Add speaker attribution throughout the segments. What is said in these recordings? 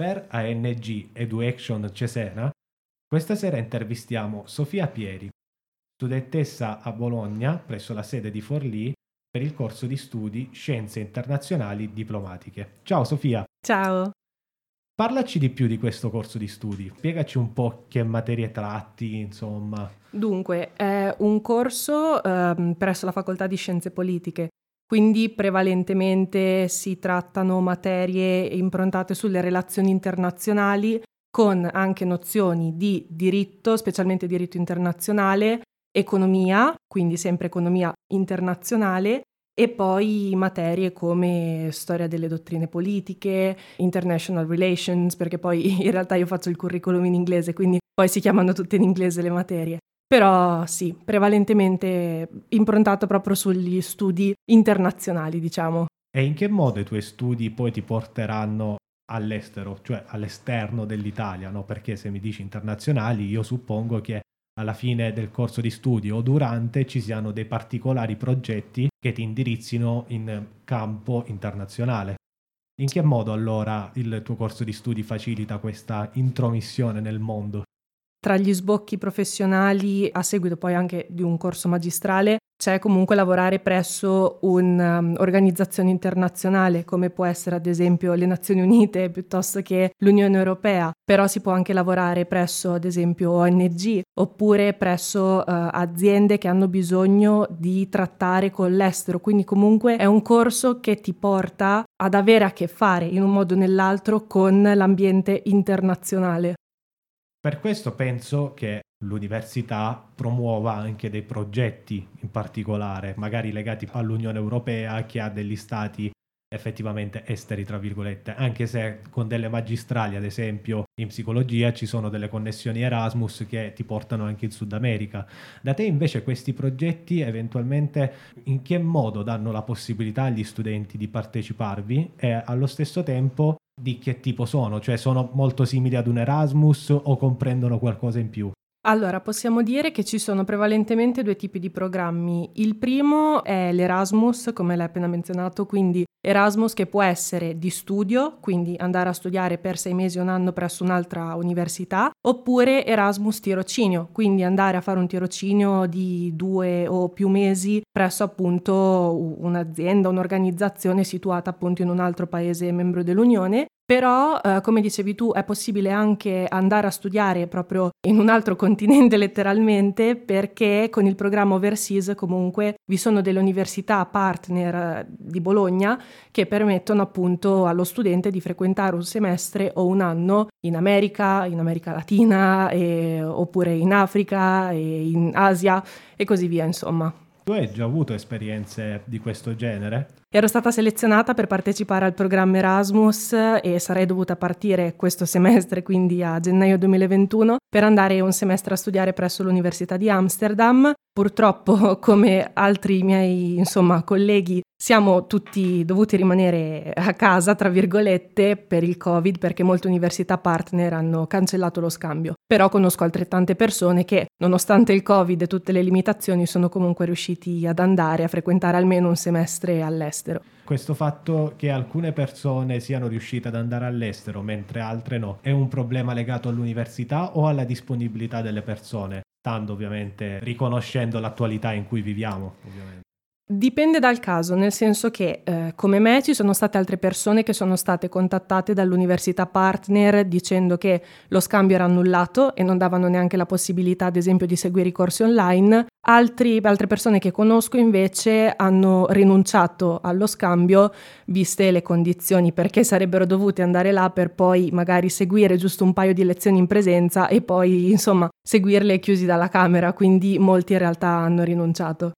Speaker 1: Per ANG EduAction Cesena, questa sera intervistiamo Sofia Pieri, studentessa a Bologna presso la sede di Forlì per il corso di studi Scienze Internazionali Diplomatiche. Ciao Sofia,
Speaker 2: Ciao,
Speaker 1: parlaci di più di questo corso di studi, spiegaci un po' che materie tratti, insomma.
Speaker 2: dunque è un corso ehm, presso la Facoltà di Scienze Politiche, quindi prevalentemente si trattano materie improntate sulle relazioni internazionali con anche nozioni di diritto, specialmente diritto internazionale, economia, quindi sempre economia internazionale e poi materie come storia delle dottrine politiche, international relations, perché poi in realtà io faccio il curriculum in inglese, quindi poi si chiamano tutte in inglese le materie. Però sì, prevalentemente improntato proprio sugli studi internazionali, diciamo.
Speaker 1: E in che modo i tuoi studi poi ti porteranno all'estero, cioè all'esterno dell'Italia, no? Perché se mi dici internazionali, io suppongo che alla fine del corso di studi o durante ci siano dei particolari progetti che ti indirizzino in campo internazionale. In che modo allora il tuo corso di studi facilita questa intromissione nel mondo?
Speaker 2: Tra gli sbocchi professionali, a seguito poi anche di un corso magistrale, c'è comunque lavorare presso un'organizzazione internazionale, come può essere ad esempio le Nazioni Unite piuttosto che l'Unione Europea, però si può anche lavorare presso ad esempio ONG oppure presso eh, aziende che hanno bisogno di trattare con l'estero, quindi comunque è un corso che ti porta ad avere a che fare in un modo o nell'altro con l'ambiente internazionale.
Speaker 1: Per questo penso che l'università promuova anche dei progetti in particolare, magari legati all'Unione Europea che ha degli stati effettivamente esteri, tra virgolette, anche se con delle magistrali, ad esempio in psicologia, ci sono delle connessioni Erasmus che ti portano anche in Sud America. Da te invece questi progetti eventualmente in che modo danno la possibilità agli studenti di parteciparvi e allo stesso tempo di che tipo sono? Cioè sono molto simili ad un Erasmus o comprendono qualcosa in più?
Speaker 2: Allora, possiamo dire che ci sono prevalentemente due tipi di programmi. Il primo è l'Erasmus, come l'hai appena menzionato, quindi Erasmus che può essere di studio, quindi andare a studiare per sei mesi o un anno presso un'altra università, oppure Erasmus tirocinio, quindi andare a fare un tirocinio di due o più mesi presso appunto un'azienda, un'organizzazione situata appunto in un altro paese membro dell'Unione però, eh, come dicevi tu, è possibile anche andare a studiare proprio in un altro continente letteralmente perché con il programma Overseas comunque vi sono delle università partner eh, di Bologna che permettono appunto allo studente di frequentare un semestre o un anno in America, in America Latina, e, oppure in Africa, in Asia e così via, insomma.
Speaker 1: Tu hai già avuto esperienze di questo genere?
Speaker 2: Ero stata selezionata per partecipare al programma Erasmus e sarei dovuta partire questo semestre, quindi a gennaio 2021, per andare un semestre a studiare presso l'Università di Amsterdam. Purtroppo, come altri miei insomma, colleghi, siamo tutti dovuti rimanere a casa, tra virgolette, per il Covid, perché molte università partner hanno cancellato lo scambio. Però conosco altrettante persone che, nonostante il Covid e tutte le limitazioni, sono comunque riusciti ad andare a frequentare almeno un semestre all'estero.
Speaker 1: Questo fatto che alcune persone siano riuscite ad andare all'estero mentre altre no, è un problema legato all'università o alla disponibilità delle persone? Stando ovviamente riconoscendo l'attualità in cui viviamo, ovviamente.
Speaker 2: Dipende dal caso, nel senso che eh, come me ci sono state altre persone che sono state contattate dall'università partner dicendo che lo scambio era annullato e non davano neanche la possibilità, ad esempio, di seguire i corsi online. Altri, altre persone che conosco invece hanno rinunciato allo scambio viste le condizioni perché sarebbero dovute andare là per poi magari seguire giusto un paio di lezioni in presenza e poi insomma seguirle chiusi dalla camera, quindi molti in realtà hanno rinunciato.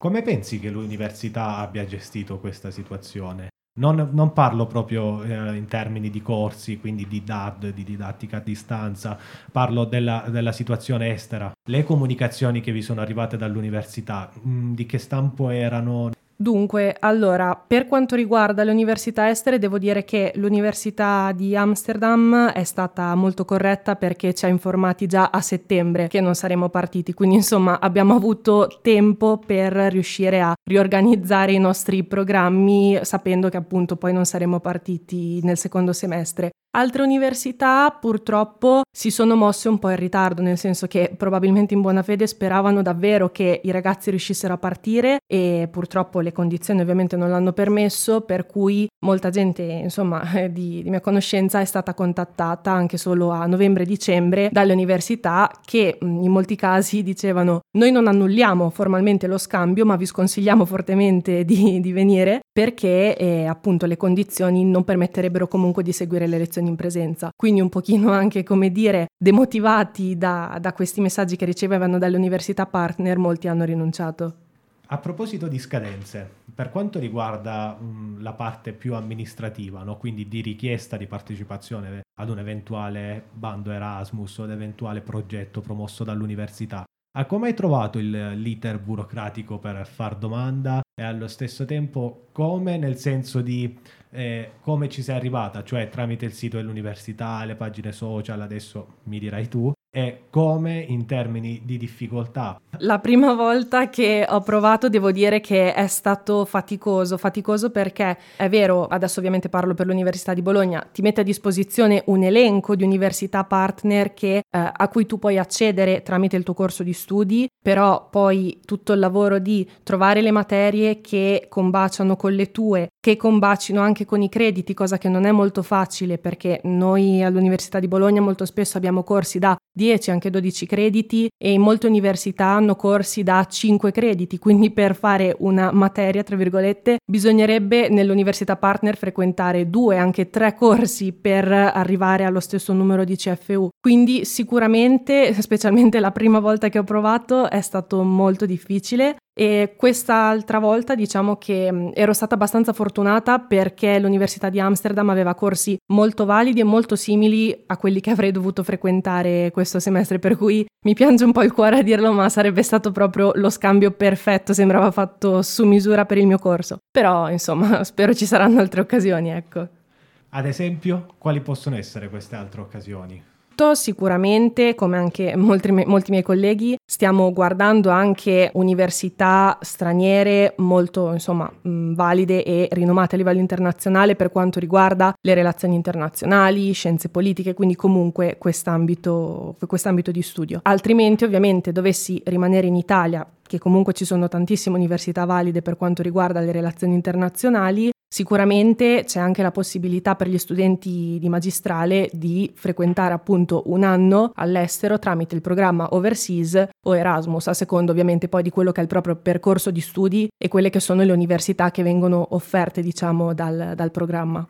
Speaker 1: Come pensi che l'università abbia gestito questa situazione? Non, non parlo proprio eh, in termini di corsi, quindi di DAD, di didattica a distanza, parlo della, della situazione estera. Le comunicazioni che vi sono arrivate dall'università, mh, mm, di che stampo erano?
Speaker 2: Dunque, allora, per quanto riguarda le università estere, devo dire che l'Università di Amsterdam è stata molto corretta perché ci ha informati già a settembre che non saremmo partiti, quindi insomma abbiamo avuto tempo per riuscire a riorganizzare i nostri programmi sapendo che appunto poi non saremmo partiti nel secondo semestre. Altre università purtroppo si sono mosse un po' in ritardo, nel senso che probabilmente in buona fede speravano davvero che i ragazzi riuscissero a partire e purtroppo le condizioni ovviamente non l'hanno permesso, per cui molta gente insomma di, di mia conoscenza è stata contattata anche solo a novembre-dicembre dalle università che in molti casi dicevano noi non annulliamo formalmente lo scambio ma vi sconsigliamo fortemente di, di venire perché eh, appunto le condizioni non permetterebbero comunque di seguire le lezioni in presenza. Quindi un pochino anche, come dire, demotivati da, da questi messaggi che ricevevano dalle università partner, molti hanno rinunciato.
Speaker 1: A proposito di scadenze, per quanto riguarda mh, la parte più amministrativa, no? quindi di richiesta di partecipazione ad un eventuale bando Erasmus o ad eventuale progetto promosso dall'università, ha come hai trovato il, l'iter burocratico per far domanda e allo stesso tempo come? Nel senso di eh, come ci sei arrivata, cioè tramite il sito dell'università, le pagine social, adesso mi dirai tu, e come in termini di difficoltà.
Speaker 2: La prima volta che ho provato devo dire che è stato faticoso, faticoso perché è vero, adesso ovviamente parlo per l'Università di Bologna, ti mette a disposizione un elenco di università partner che, eh, a cui tu puoi accedere tramite il tuo corso di studi, però poi tutto il lavoro di trovare le materie che combaciano con le tue, che combacino anche con i crediti, cosa che non è molto facile perché noi all'Università di Bologna molto spesso abbiamo corsi da 10, anche 12 crediti e in molte università hanno corsi da 5 crediti, quindi per fare una materia, tra virgolette, bisognerebbe nell'università partner frequentare due, anche tre corsi per arrivare allo stesso numero di CFU. Quindi sicuramente, specialmente la prima volta che ho provato, è stato molto difficile e quest'altra volta diciamo che ero stata abbastanza fortunata perché l'Università di Amsterdam aveva corsi molto validi e molto simili a quelli che avrei dovuto frequentare questo semestre, per cui mi piange un po' il cuore a dirlo, ma sarebbe stato proprio lo scambio perfetto, sembrava fatto su misura per il mio corso. Però, insomma, spero ci saranno altre occasioni, ecco.
Speaker 1: Ad esempio, quali possono essere queste altre occasioni?
Speaker 2: Sicuramente, come anche molti, molti, miei colleghi, stiamo guardando anche università straniere molto insomma, valide e rinomate a livello internazionale per quanto riguarda le relazioni internazionali, scienze politiche, quindi comunque quest'ambito, quest'ambito di studio. Altrimenti, ovviamente, dovessi rimanere in Italia che comunque ci sono tantissime università valide per quanto riguarda le relazioni internazionali, Sicuramente c'è anche la possibilità per gli studenti di magistrale di frequentare appunto un anno all'estero tramite il programma Overseas o Erasmus, a seconda ovviamente poi di quello che è il proprio percorso di studi e quelle che sono le università che vengono offerte diciamo dal, dal programma.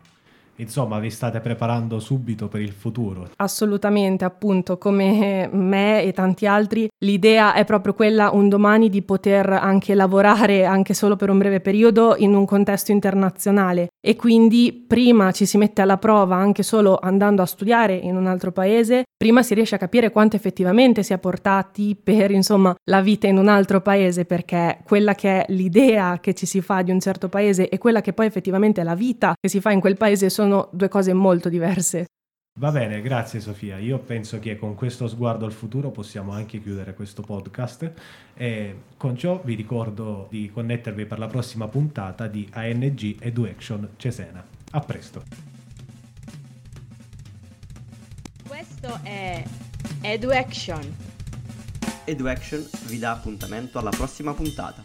Speaker 1: Insomma, vi state preparando subito per il futuro.
Speaker 2: Assolutamente, appunto, come me e tanti altri, l'idea è proprio quella un domani di poter anche lavorare anche solo per un breve periodo in un contesto internazionale e quindi prima ci si mette alla prova anche solo andando a studiare in un altro paese, prima si riesce a capire quanto effettivamente si è portati per, insomma, la vita in un altro paese, perché quella che è l'idea che ci si fa di un certo paese e quella che poi effettivamente è la vita che si fa in quel paese sono due cose molto diverse.
Speaker 1: Va bene, grazie Sofia. Io penso che con questo sguardo al futuro possiamo anche chiudere questo podcast e con ciò vi ricordo di connettervi per la prossima puntata di ANG Education Cesena. A presto.
Speaker 3: Questo è EduAction.
Speaker 4: EduAction vi dà appuntamento alla prossima puntata.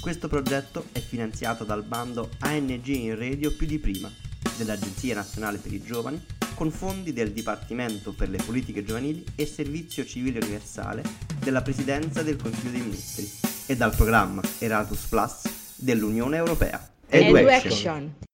Speaker 4: Questo progetto è finanziato dal bando ANG in radio più di prima dell'Agenzia Nazionale per i Giovani con fondi del Dipartimento per le Politiche Giovanili e Servizio Civile Universale della Presidenza del Consiglio dei Ministri e dal programma Erasmus Plus dell'Unione Europea.
Speaker 3: Education.